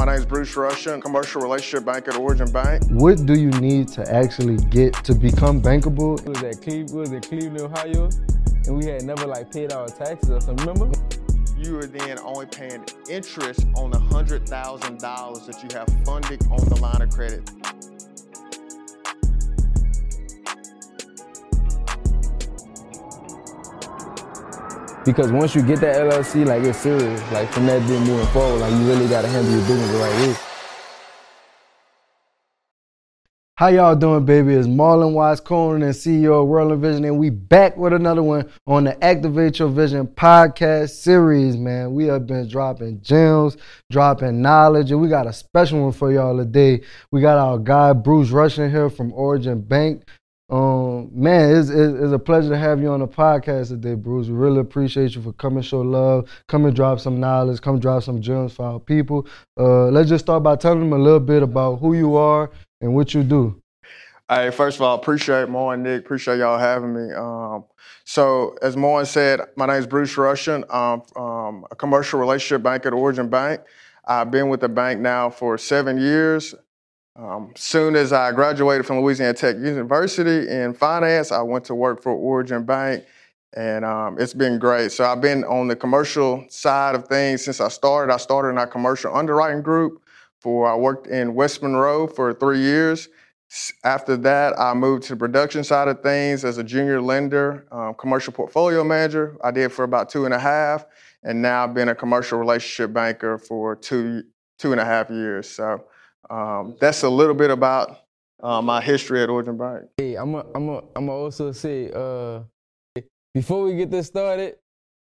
My name is Bruce Russian, commercial relationship bank at Origin Bank. What do you need to actually get to become bankable? It was at Cleveland, was at Cleveland, Ohio, and we had never like paid our taxes or something. Remember? You are then only paying interest on the hundred thousand dollars that you have funded on the line of credit. Because once you get that LLC, like it's serious. Like from that day moving forward, like you really gotta handle your business right way. How y'all doing, baby? It's Marlon Watts Conan and CEO of World Envision, and we back with another one on the Activate Your Vision podcast series, man. We have been dropping gems, dropping knowledge, and we got a special one for y'all today. We got our guy Bruce Russian here from Origin Bank. Um, man, it's, it's, a pleasure to have you on the podcast today, Bruce. We really appreciate you for coming, show love, come and drop some knowledge, come drop some gems for our people. Uh, let's just start by telling them a little bit about who you are and what you do. Hey, first of all, appreciate Mo and Nick. Appreciate y'all having me. Um, so, as Moen said, my name is Bruce Russian. I'm um, a commercial relationship bank at Origin Bank. I've been with the bank now for seven years. Um, soon as I graduated from Louisiana Tech University in finance, I went to work for Origin Bank, and um, it's been great. So I've been on the commercial side of things since I started. I started in our commercial underwriting group. For I worked in West Monroe for three years. After that, I moved to the production side of things as a junior lender, um, commercial portfolio manager. I did for about two and a half, and now I've been a commercial relationship banker for two two and a half years. So um, that's a little bit about uh, my history at Origin Bank. Hey, I'm a, I'm a, I'm a also say uh, before we get this started,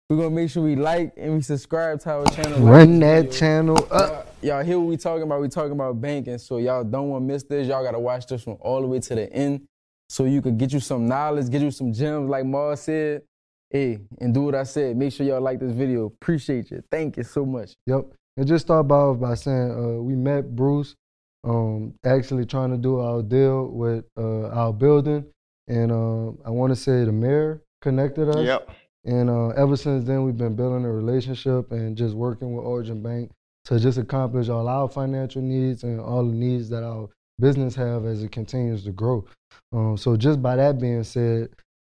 we're gonna make sure we like and we subscribe to our channel. Run that channel up. Y'all, y'all hear what we talking about? We talking about banking, so y'all don't want to miss this. Y'all gotta watch this from all the way to the end, so you could get you some knowledge, get you some gems, like Mars said. Hey, and do what I said. Make sure y'all like this video. Appreciate you. Thank you so much. Yep. And just start by by saying uh, we met Bruce um, actually trying to do our deal with uh, our building. And uh, I want to say the mayor connected us. Yep. And uh, ever since then, we've been building a relationship and just working with Origin Bank to just accomplish all our financial needs and all the needs that our business have as it continues to grow. Um, so just by that being said,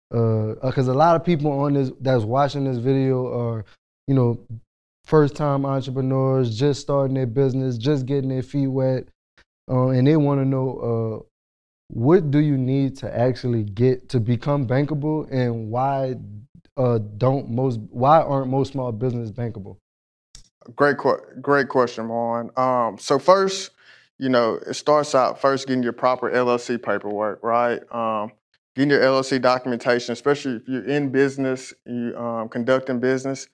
because uh, a lot of people on this that's watching this video are, you know, first time entrepreneurs, just starting their business, just getting their feet wet, uh, and they want to know uh, what do you need to actually get to become bankable, and why uh, don't most why aren't most small business bankable? Great, great question, Marlon. Um, so first, you know, it starts out first getting your proper LLC paperwork, right? Um, getting your LLC documentation, especially if you're in business, you um, conducting business.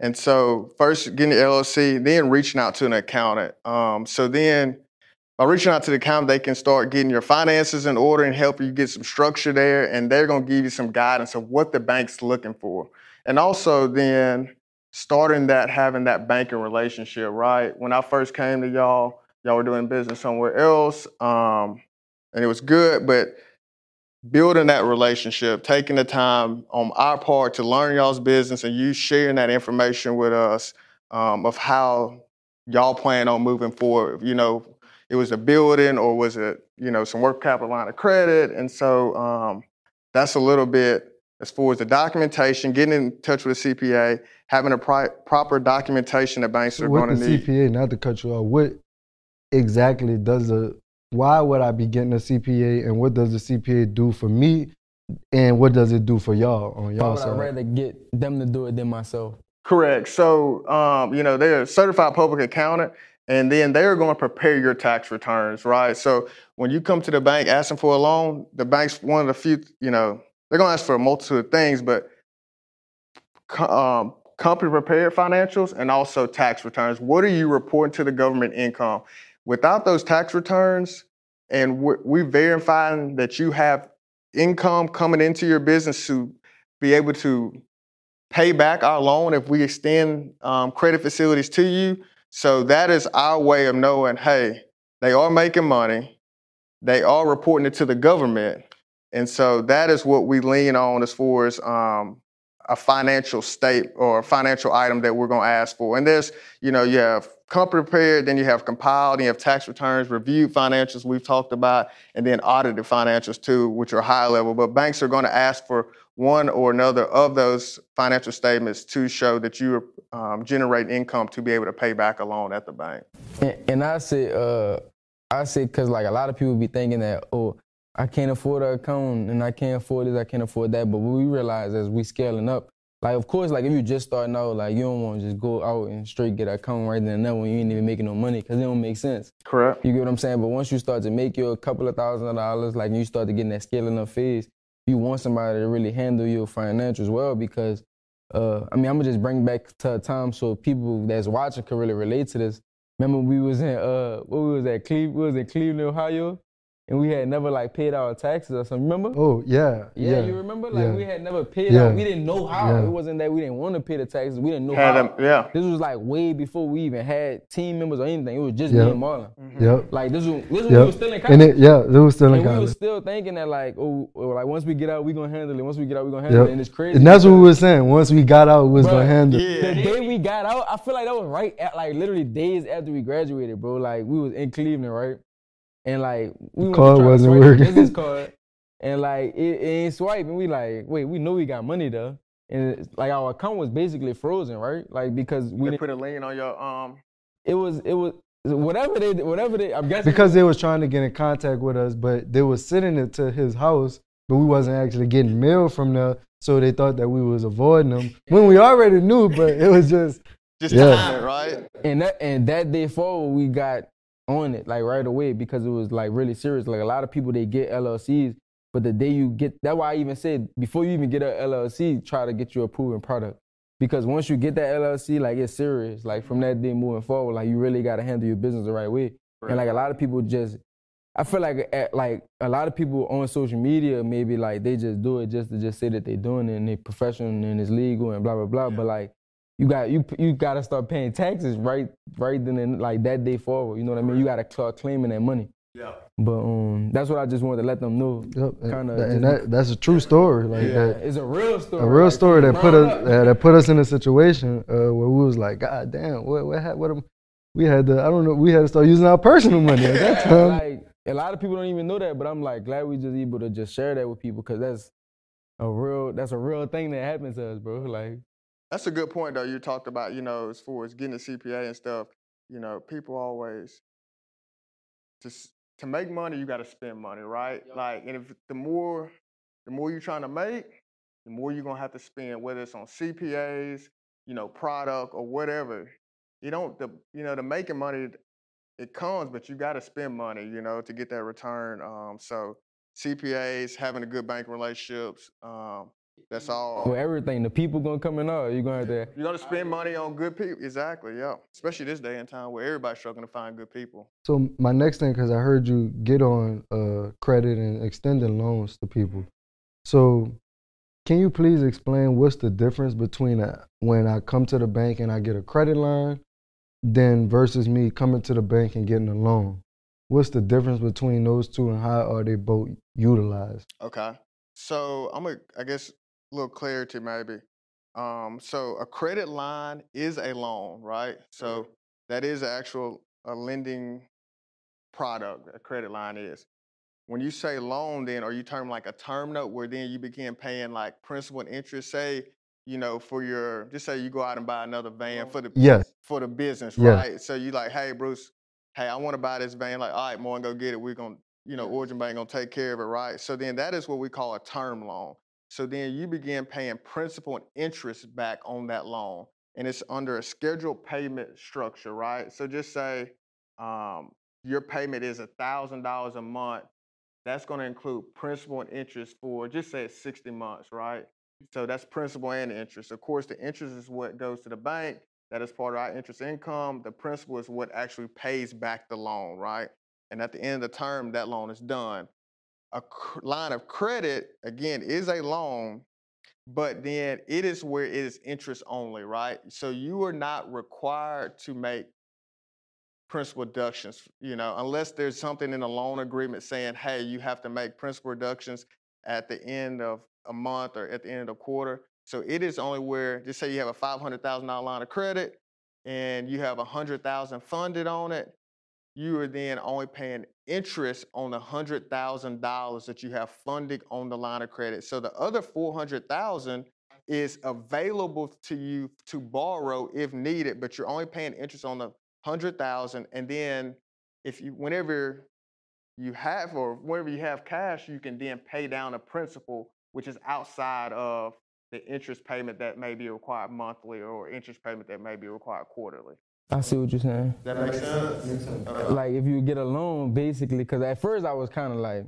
And so first getting the LLC, then reaching out to an accountant. Um, so then by reaching out to the accountant, they can start getting your finances in order and help you get some structure there. And they're going to give you some guidance of what the bank's looking for. And also, then starting that, having that banking relationship, right? When I first came to y'all, y'all were doing business somewhere else, um, and it was good, but building that relationship, taking the time on our part to learn y'all's business and you sharing that information with us um, of how y'all plan on moving forward, you know, it was a building or was it you know some work capital line of credit? And so um, that's a little bit as far as the documentation getting in touch with a cpa having a pri- proper documentation that banks are going to need. Cpa not to cut you off what exactly does a why would i be getting a cpa and what does the cpa do for me? And what does it do for y'all on y'all why would side? I'd rather get them to do it than myself? Correct. So um, you know they're a certified public accountant and then they're going to prepare your tax returns, right? So when you come to the bank asking for a loan, the bank's one of the few, you know, they're going to ask for a multitude of things, but um, company prepared financials and also tax returns. What are you reporting to the government income? Without those tax returns, and we're, verifying that you have income coming into your business to be able to pay back our loan if we extend um, credit facilities to you, so that is our way of knowing, hey, they are making money, they are reporting it to the government, and so that is what we lean on as far as um, a financial state or a financial item that we're going to ask for. And there's, you know, you have company prepared, then you have compiled, then you have tax returns, reviewed financials we've talked about, and then audited financials too, which are high level. But banks are going to ask for one or another of those financial statements to show that you um, generate income to be able to pay back a loan at the bank. And, and I say, uh, I say, cause like a lot of people be thinking that, oh, I can't afford an account and I can't afford this, I can't afford that. But what we realize as we scaling up, like of course, like if you just starting out, like you don't want to just go out and straight get an account right then and there when you ain't even making no money, cause it don't make sense. Correct. You get what I'm saying? But once you start to make your couple of thousand dollars, like you start to get in that scaling up phase, you want somebody to really handle your financials well because uh, I mean I'm gonna just bring back to a time so people that's watching can really relate to this. Remember we was in uh what was at we was in Cleveland, Ohio, and we had never like paid our taxes or something. Remember? Oh yeah, Yeah, yeah. you remember? Like yeah. we had never paid Yeah. out. We didn't know how. Yeah. It wasn't that we didn't want to pay the taxes. We didn't know Had how. them, yeah. This was like way before we even had team members or anything. It was just Yeah. me and Marlon. Mm-hmm. Yep. Like this was this was Yep. we was still in college. And it, yeah, it was still in And we college. was still thinking that like, oh, oh, like once we get out, we gonna handle it. Once we get out, we gonna handle Yep. it. And it's crazy. And that's what we were saying. Once we got out, we was Bruh, gonna handle. it. Yeah. The day we got out, I feel like that was right at like literally days after we graduated, bro. Like we was in Cleveland, right? And like we went to Card wasn't swipe working. business card, and like it, it ain't swipe, and we like, wait, we know we got money though, and like our account was basically frozen, right? Like because we didn't, put a lien on your um. it was it was whatever they whatever they I'm guessing because they was trying to get in contact with us, but they was sending it to his house, but we wasn't actually getting mail from there, so they thought that we was avoiding them when we already knew, but it was just Just Yeah. time right? and that and that day forward we got on it like right away because it was like really serious. Like a lot of people they get LLCs, but the day you get that's why I even said before you even get a LLC, try to get you a proven product. Because once you get that LLC, like it's serious. Like from that day moving forward, like you really gotta handle your business the right way. And like a lot of people just I feel like eh, like a lot of people on social media maybe like they just do it just to just say that they're doing it and they're professional and it's legal and blah blah blah. But like you got you you gotta start paying taxes right right then and like that day forward. You know what I mean? You gotta start claiming that money. Yeah. But um, that's what I just wanted to let them know. yep, and, Kinda and that that's a true story, like that. It's a real story. A real like, story that put ground us uh, that put us in a situation uh, where we was like, God damn, what what, ha- what am-" we had to I don't know we had to start using our personal money at that time. like a lot of people don't even know that, but I'm like glad we just able to just share that with people because that's a real that's a real thing that happened to us, bro. Like That's a good point, though. You talked about, you know, as far as getting a CPA and stuff. You know, people always just to make money, you got to spend money, right? Like, and if the more, the more you're trying to make, the more you're gonna have to spend, whether it's on CPAs, you know, product or whatever. You don't, the, you know, the making money, it comes, but you got to spend money, you know, to get that return. Um, so CPAs, having a good bank relationships, um, that's all. for everything, the people gonna come in all you're gonna have to You're gonna spend money on good people. Exactly, yeah. Especially this day and time where everybody's struggling to find good people. So my next thing, because I heard you get on uh, credit and extending loans to people. So can you please explain what's the difference between a, when I come to the bank and I get a credit line, then versus me coming to the bank and getting a loan? What's the difference between those two, and how are they both utilized? Okay. So I'm gonna, I guess, a little clarity maybe. Um, so a credit line is a loan, right? So that is actual a lending product. A credit line is. When you say loan, then are you term like a term note where then you begin paying like principal and interest? Say, you know, for your just say you go out and buy another van for the Yes. for the business, Yeah. right? So you like, hey Bruce, hey, I want to buy this van. Like, all right, Morgan, go get it. We're gonna, you know, Origin Bank gonna take care of it, right? So then that is what we call a term loan. So then you begin paying principal and interest back on that loan, and it's under a scheduled payment structure, right? So just say um, your payment is thousand dollars a month. That's going to include principal and interest for just say 60 months, right? So that's principal and interest. Of course, the interest is what goes to the bank. That is part of our interest income. The principal is what actually pays back the loan, right? And at the end of the term, that loan is done. A cr- line of credit, again, is a loan, but then it is where it is interest only, right? So you are not required to make principal reductions, you know, unless there's something in the loan agreement saying, hey, you have to make principal reductions at the end of a month or at the end of a quarter. So it is only where, just say you have a $500,000 line of credit and you have a 100,000 funded on it, you are then only paying interest on the $100,000 that you have funded on the line of credit. So the other 400,000 is available to you to borrow if needed, but you're only paying interest on the 100,000 and then if you whenever you have or whenever you have cash, you can then pay down a principal which is outside of the interest payment that may be required monthly or interest payment that may be required quarterly. I see what you're saying. That make sense? Okay. Like if you get a loan, basically, because at first I was kind of like,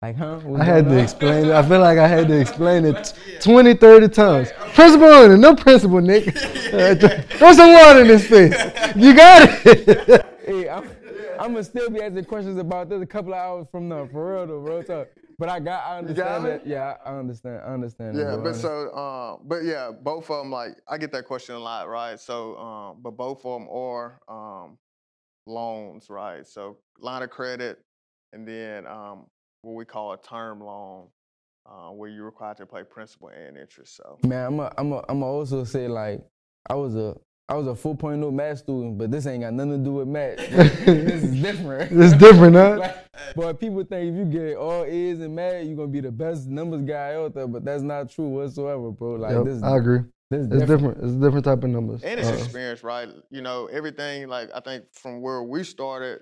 like, huh? What's I had to on? explain it. I feel like I had to explain it 20, 30 times. Principal on it, no principal, Nick. Uh, Throw some water in his face. You got it. Hey, I'm, I'm gonna still be asking questions about this a couple of hours from now, for real though, real talk. But I got, I understand that. Yeah, I understand. I understand. Yeah. But understand. so, um, but yeah, both of them like I get that question a lot, right? So, um, but both of them are um, loans, right? So, line of credit, and then um, what we call a term loan, uh, where you're required to pay principal and interest. So, Man, I'm a, I'm a, I'm a also say like I was a I was a 4.0 math student, but this ain't got nothing to do with math. this is different. It's different, huh? like, but people think if you get all A's in math, you're gonna be the best numbers guy out there, but that's not true whatsoever, bro. Like Yep, this, I agree. this It's different. different. It's a different type of numbers. and it's Uh, experience, right? You know, everything like I think from where we started,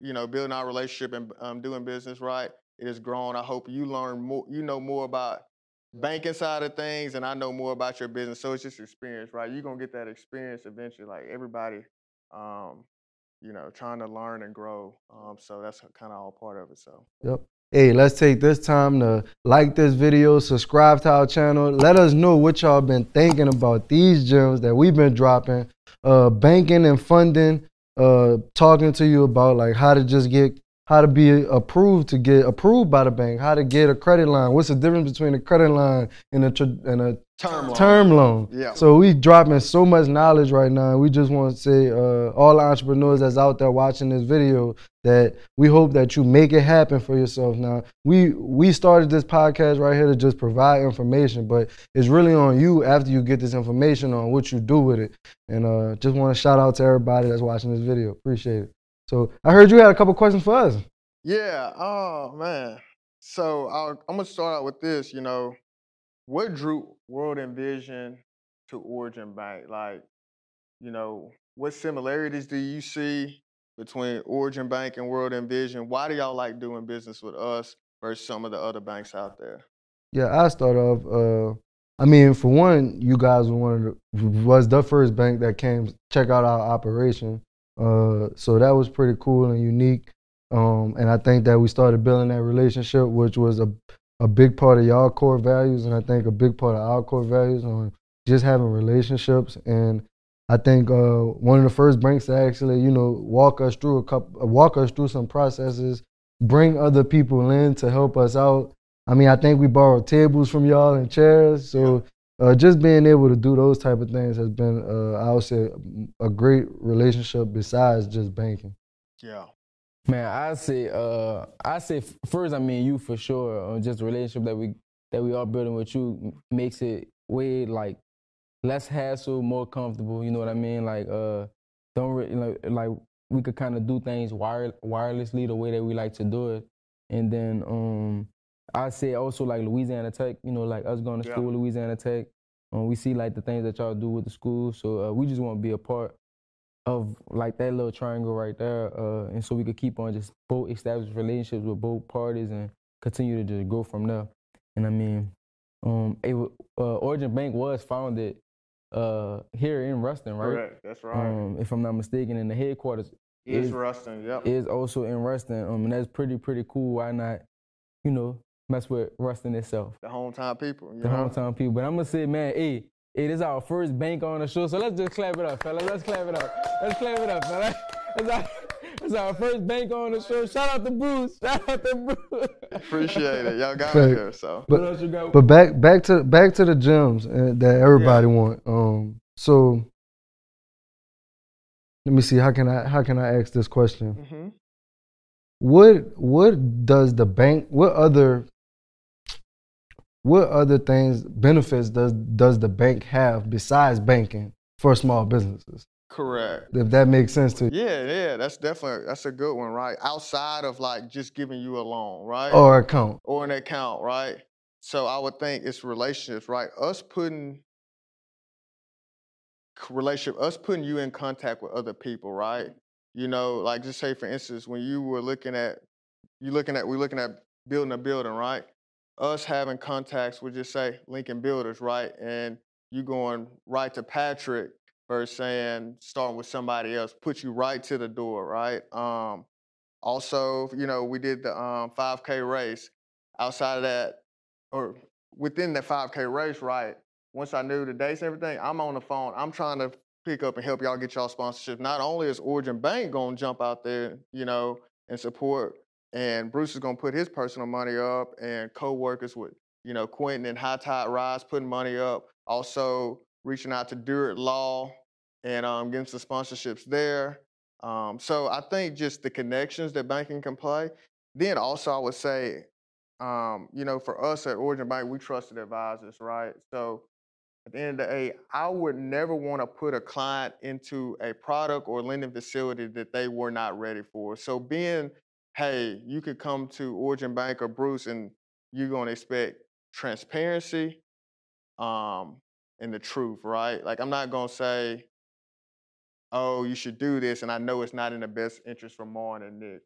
you know, building our relationship and um, doing business, right? It has grown. I hope you learn more. You know more about banking side of things, and I know more about your business. So it's just experience, right? You're gonna get that experience eventually. Like everybody, um, you know, trying to learn and grow. Um, so that's kind of all part of it. So Yep. Hey, let's take this time to like this video, subscribe to our channel. Let us know what y'all been thinking about these gems that we've been dropping, uh, banking and funding, uh, talking to you about like how to just get, how to be approved to get approved by the bank, how to get a credit line. What's the difference between a credit line and a and a term loan. term loan. Yeah. So we dropping so much knowledge right now. We just want to say, uh, all entrepreneurs that's out there watching this video, that we hope that you make it happen for yourself. Now, we we started this podcast right here to just provide information, but it's really on you after you get this information on what you do with it. And uh, just want to shout out to everybody that's watching this video. Appreciate it. So I heard you had a couple questions for us. Yeah. Oh man. So I'll, I'm gonna start out with this. You know, what drew World Envision to Origin Bank? Like, you know, what similarities do you see between Origin Bank and World Envision? Why do y'all like doing business with us versus some of the other banks out there? Yeah, I start off. Uh, I mean, for one, you guys were one of the, was the first bank that came check out our operation. Uh, so that was pretty cool and unique. Um, and I think that we started building that relationship, which was a a big part of y'all core values, and I think a big part of our core values on just having relationships. And I think uh, one of the first banks to actually, you know, walk us through a couple, walk us through some processes, bring other people in to help us out. I mean, I think we borrowed tables from y'all and chairs. So uh, just being able to do those type of things has been, uh, I would say, a great relationship besides just banking. Yeah. Man, I say, uh, I say first. I mean, you for sure. Uh, just the relationship that we that we are building with you makes it way like less hassle, more comfortable. You know what I mean? Like, uh, don't re- like like we could kind of do things wire wirelessly the way that we like to do it, and then um, I say also like Louisiana Tech. You know, like us going to Yeah. school, Louisiana Tech. Um, we see like the things that y'all do with the school, so uh, we just want to be a part of like that little triangle right there, uh, and so we could keep on just both establish relationships with both parties and continue to just go from there. And I mean, um, it, uh, Origin Bank was founded uh, here in Ruston, right? Correct. That's right. Um, if I'm not mistaken, and the headquarters is is- Ruston. Yep. is also in Ruston, um, and that's pretty pretty cool. Why not, you know, mess with Ruston itself, the hometown people. You the know? hometown people. But I'm gonna say, man, hey. it is our first bank on the show, so let's just clap it up, fella. Let's clap it up. Let's clap it up, fella. It's our, it's our first bank on the show. Shout out to Bruce. Shout out to Bruce. Appreciate it. Y'all got Right. it here. So what else you got? But back back to back to the gems uh, that everybody want. Um, so let me see how can I how can I ask this question? hmm What what does the bank? What other what other things benefits does does the bank have besides banking for small businesses? Correct. If that makes sense to you. Yeah, yeah, that's definitely that's a good one, right? Outside of like just giving you a loan, right? Or account. or an account, right? So I would think it's relationships, right? Us putting relationship, us putting you in contact with other people, right? You know, like just say for instance, when you were looking at you looking at we're looking at building a building, right? Us having contacts with just say Lincoln Builders, right? And you going right to Patrick versus saying starting with somebody else, put you right to the door, right? Um, also, you know, we did the um, 5K race. Outside of that, or within that 5K race, right? Once I knew the dates and everything, I'm on the phone. I'm trying to pick up and help y'all get y'all sponsorship. Not only is Origin Bank gonna jump out there, you know, and support, and Bruce is gonna put his personal money up, and co-workers with, you know, Quentin and High Tide Rise putting money up. Also reaching out to Durit Law and um, getting some sponsorships there. Um, so I think just the connections that banking can play. Then also I would say, um, you know, for us at Origin Bank, we trusted advisors, right? So at the end of the day, I would never want to put a client into a product or lending facility that they were not ready for. So being, hey, you could come to Origin Bank or Bruce and you're going to expect transparency um, and the truth, right? Like I'm not going to say, oh, you should do this, and I know it's not in the best interest for Marn and Nick.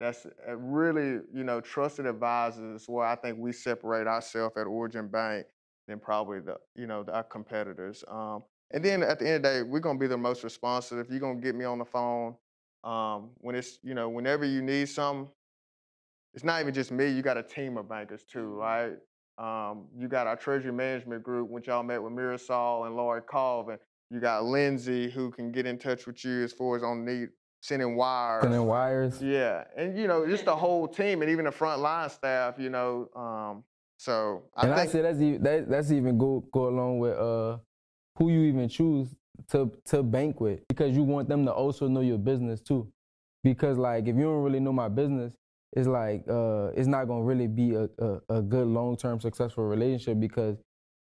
That's uh, really, you know, trusted advisors is where I think we separate ourselves at Origin Bank than probably the, you know, the, our competitors. Um, and then at the end of the day, we're gonna be the most responsive. If you're gonna get me on the phone um, when it's, you know, whenever you need something. It's not even just me. You got a team of bankers too, right? Um, you got our treasury management group, which y'all met with Mirasol and Laurie Colvin. You got Lindsay, who can get in touch with you as far as on need sending wires. Sending wires. Yeah, and you know, just the whole team and even the front line staff. You know, um, so I and think I said that's even that, that's even go go along with uh who you even choose to to bank with because you want them to also know your business too. Because like if you don't really know my business, it's like uh it's not gonna really be a, a, a good long term successful relationship because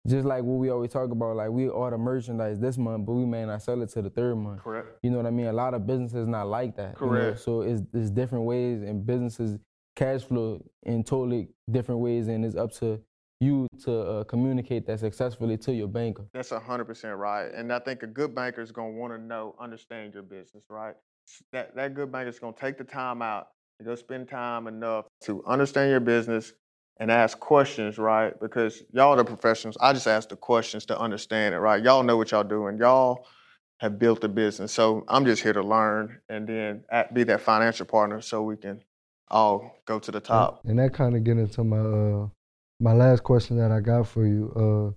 just like what we always talk about, like we order merchandise this month, but we may not sell it to the third month. correct. You know what I mean? A lot of businesses not like that. you know? Correct. So it's it's different ways and businesses cash flow in totally different ways and it's up to you to uh, communicate that successfully to your banker. That's hundred percent right, and I think a good banker is gonna want to know, understand your business, right? That that good banker is gonna take the time out and go spend time enough to understand your business and ask questions, right? Because y'all are the professionals. I just ask the questions to understand it, right? Y'all know what y'all doing. Y'all have built a business, so I'm just here to learn and then act- be that financial partner so we can all go to the top. And that kind of get into my uh, my last question that I got for you. Uh,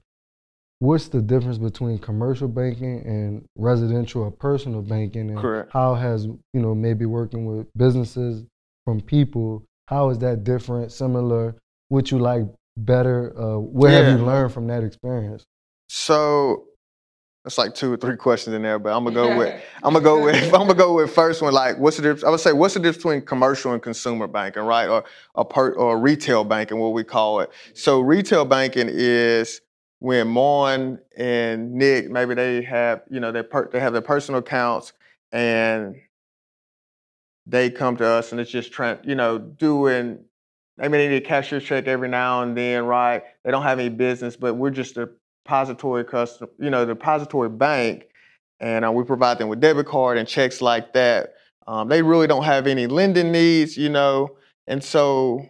what's the difference between commercial banking and residential or personal banking, and Correct. how has you know maybe working with businesses from people? How is that different? Similar? What you like better? Uh, what have you learned from that experience? So that's like two or three questions in there, but I'm gonna go with I'm gonna go with I'm gonna go with first one. Like, what's the difference? I would say, what's the difference between commercial and consumer banking, right? Or a per, or retail banking, what we call it. So retail banking is when Mon and Nick maybe they have you know they per, they have their personal accounts and they come to us and it's just trying you know doing I mean, they need a cashier check every now and then, right? They don't have any business, but we're just a depository customer, you know, the depository bank, and uh, we provide them with debit card and checks like that. Um, they really don't have any lending needs, you know, and so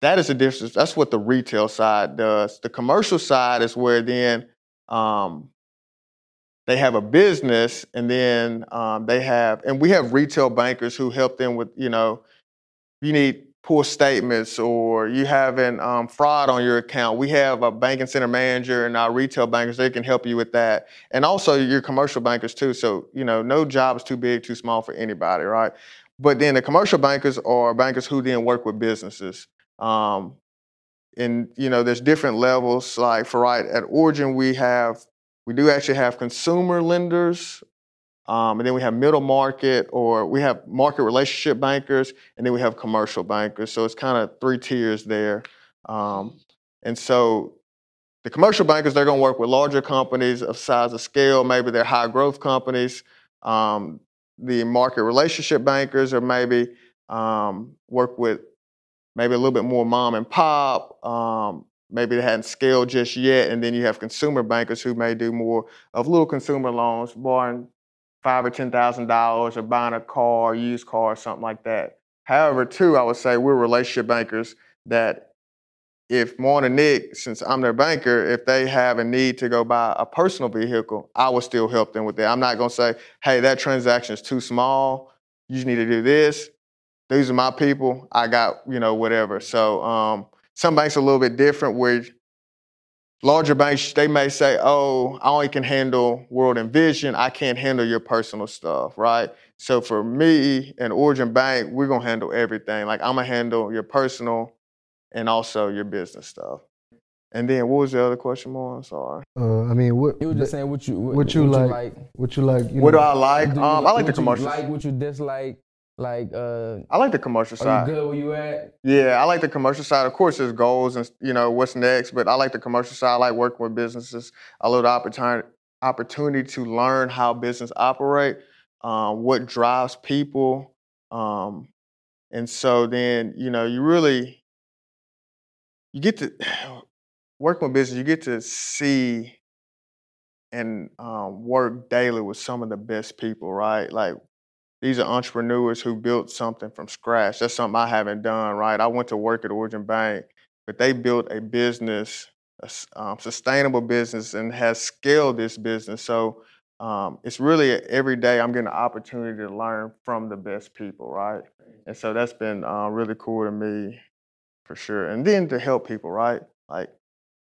that is the difference. That's what the retail side does. The commercial side is where then um, they have a business, and then um, they have, and we have retail bankers who help them with, you know, you need poor statements or you having um, fraud on your account, we have a banking center manager and our retail bankers. They can help you with that, and also your commercial bankers too. So you know, no job is too big, too small for anybody, right? But then the commercial bankers are bankers who then work with businesses. Um, and you know, there's different levels. Like for right at Origin, we have we do actually have consumer lenders um, and then we have middle market, or we have market relationship bankers, and then we have commercial bankers. So it's kind of three tiers there. Um, And so the commercial bankers, they're going to work with larger companies of size of scale. Maybe they're high growth companies. Um, the market relationship bankers or maybe um, work with maybe a little bit more mom and pop. Um, maybe they hadn't scaled just yet. And then you have consumer bankers who may do more of little consumer loans, borrowing five or ten thousand dollars or buying a car, used car, or something like that. However, too, I would say we're relationship bankers that if Morn and Nick, since I'm their banker, if they have a need to go buy a personal vehicle, I will still help them with that. I'm not gonna say, hey, that transaction is too small. You just need to do this. These are my people. I got, you know, whatever. So um, some banks are a little bit different where larger banks, they may say, oh, I only can handle World and Vision. I can't handle your personal stuff, right? So for me and Origin Bank, we're gonna handle everything. Like I'm gonna handle your personal, and also your business stuff. And then what was the other question more? I'm sorry. Uh, I mean, what You were just saying what you what, what you like, what you like. You What do I like? Do you Um, I like the what you commercials. Like what you dislike. Like, uh, I like the commercial are you side. good where you at? Yeah, I like the commercial side. Of course, there's goals and you know what's next, but I like the commercial side. I like working with businesses. I love the opportunity opportunity to learn how business operate, um, what drives people, um, and so then you know you really you get to working with business. You get to see and um, work daily with some of the best people, right? Like these are entrepreneurs who built something from scratch. That's something I haven't done, right? I went to work at Origin Bank, but they built a business, a um, sustainable business, and has scaled this business. So um, it's really every day I'm getting an opportunity to learn from the best people, right? And so that's been uh, really cool to me, for sure. And then to help people, right? Like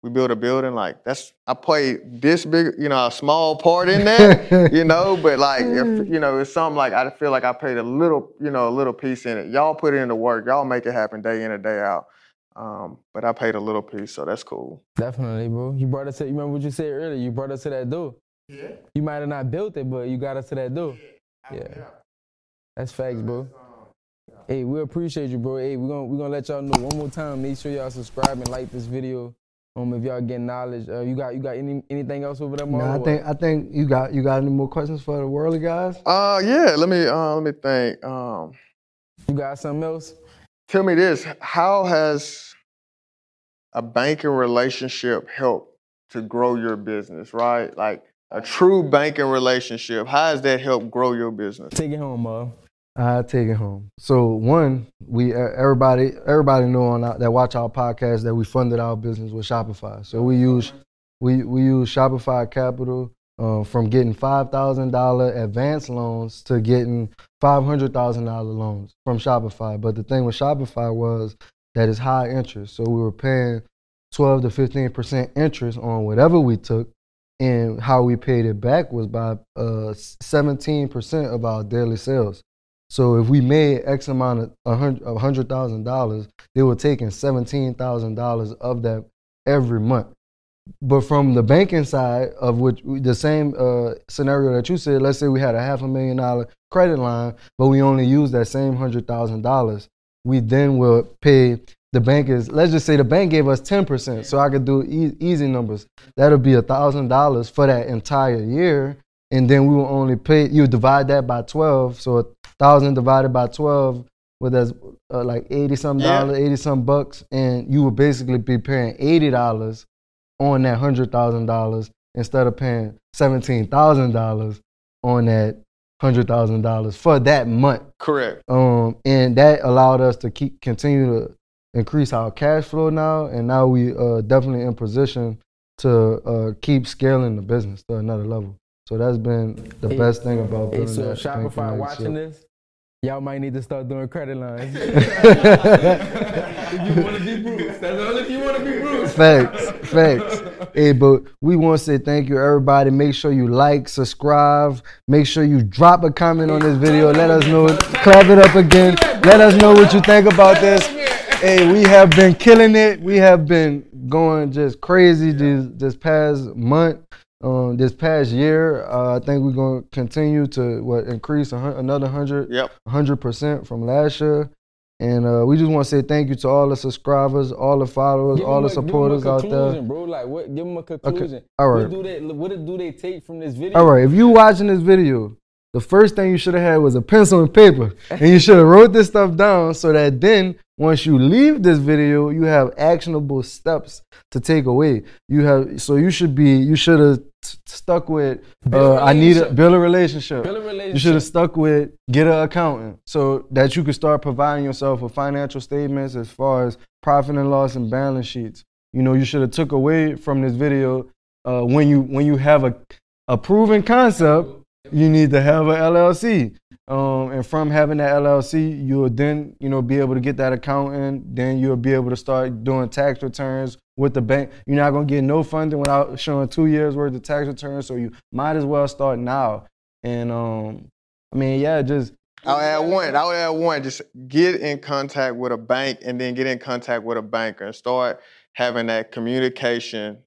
we built a building, like that's I played this big, you know, a small part in that you know. But like, if you know, it's something like I feel like I played a little, you know, a little piece in it. Y'all put in the work, y'all make it happen day in and day out. Um, but I paid a little piece, so that's cool. Definitely, bro. You brought us to. You remember what you said earlier? You brought us to that door. Yeah. You might have not built it, but you got us to that door. Yeah. That's facts, bro. Hey, we appreciate you, bro. Hey, we're gonna we're gonna let y'all know one more time. Make sure y'all subscribe and like this video. Um, if y'all get knowledge, uh, you got you got any anything else over there, Marlon? Nah, I think I think you got you got any more questions for the worldly guys? Uh, yeah. Let me uh, let me think. Um, you got something else. tell me this: How has a banking relationship helped to grow your business? Right, like a true banking relationship. How has that helped grow your business? Take it home, Marv. I take it home. So one, we everybody everybody know on our, that watch our podcast that we funded our business with Shopify. So we use we we use Shopify Capital uh, from getting five thousand dollar advance loans to getting five hundred thousand dollar loans from Shopify. But the thing with Shopify was that it's high interest. So we were paying twelve to fifteen percent interest on whatever we took. And how we paid it back was by uh, 17% of our daily sales. So if we made X amount of a hundred thousand dollars, they were taking seventeen thousand dollars of that every month. But from the banking side of which the same uh, scenario that you said, let's say we had a half a million dollar credit line, but we only used that same hundred thousand dollars, we then will pay the bank is let's just say the bank gave us ten percent, so I could do e- easy numbers. That'll be a thousand dollars for that entire year, and then we will only pay. You divide that by twelve, so a thousand divided by twelve, with that's uh, like eighty some Yeah. dollars, eighty some bucks, and you would basically be paying eighty dollars on that hundred thousand dollars instead of paying seventeen thousand dollars on that hundred thousand dollars for that month. Correct. Um, and that allowed us to keep continue to increase our cash flow now, and now we uh, definitely in position to uh, keep scaling the business to another level. So that's been the Hey, best thing about Hey, building so that Shopify watching relationship. this, y'all might need to start doing credit lines. if you want to be Bruce, that's all if you want to be Bruce. Facts, facts. Hey, but we want to say thank you, everybody. Make sure you like, subscribe. Make sure you drop a comment on this video. Let us know. Clap it up again. Let us know what you think about this. Hey, we have been killing it. We have been going just crazy this this past month. Um, this past year, uh, I think we're going to continue to what increase hun- another hundred Yep. hundred percent from last year. And uh, we just want to say thank you to all the subscribers, all the followers, Give all the a- give 'em a supporters out there. bro. Like, what? Give them a conclusion. All right. What do they? What do they take from this video? All right, if you watching this video, the first thing you should have had was a pencil and paper, and you should have wrote this stuff down so that then once you leave this video, you have actionable steps to take away. You have so you should be you should have stuck with uh, I need a relationship. build a relationship. Build a You should have stuck with get an accountant so that you could start providing yourself with financial statements as far as profit and loss and balance sheets. You know, you should have took away from this video uh, when you when you have a a proven concept, you need to have a LLC. Um, and from having that LLC, you'll then you know be able to get that accountant. Then you'll be able to start doing tax returns with the bank. You're not gonna get no funding without showing two years worth of tax returns. So you might as well start now. And um, I mean, yeah, just I'll add one. I'll add one. Just get in contact with a bank and then get in contact with a banker and start having that communication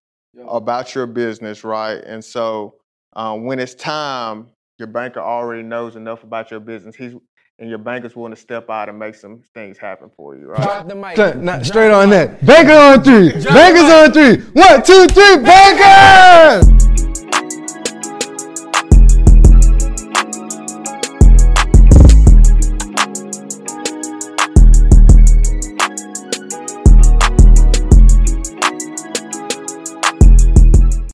about your business, right? And so um, when it's time, your banker already knows enough about your business. He's and your banker's willing to step out and make some things happen for you, right? Drop the mic. Straight, not, straight on that. Banker on three. Bankers on three. One, two, three. Bankers!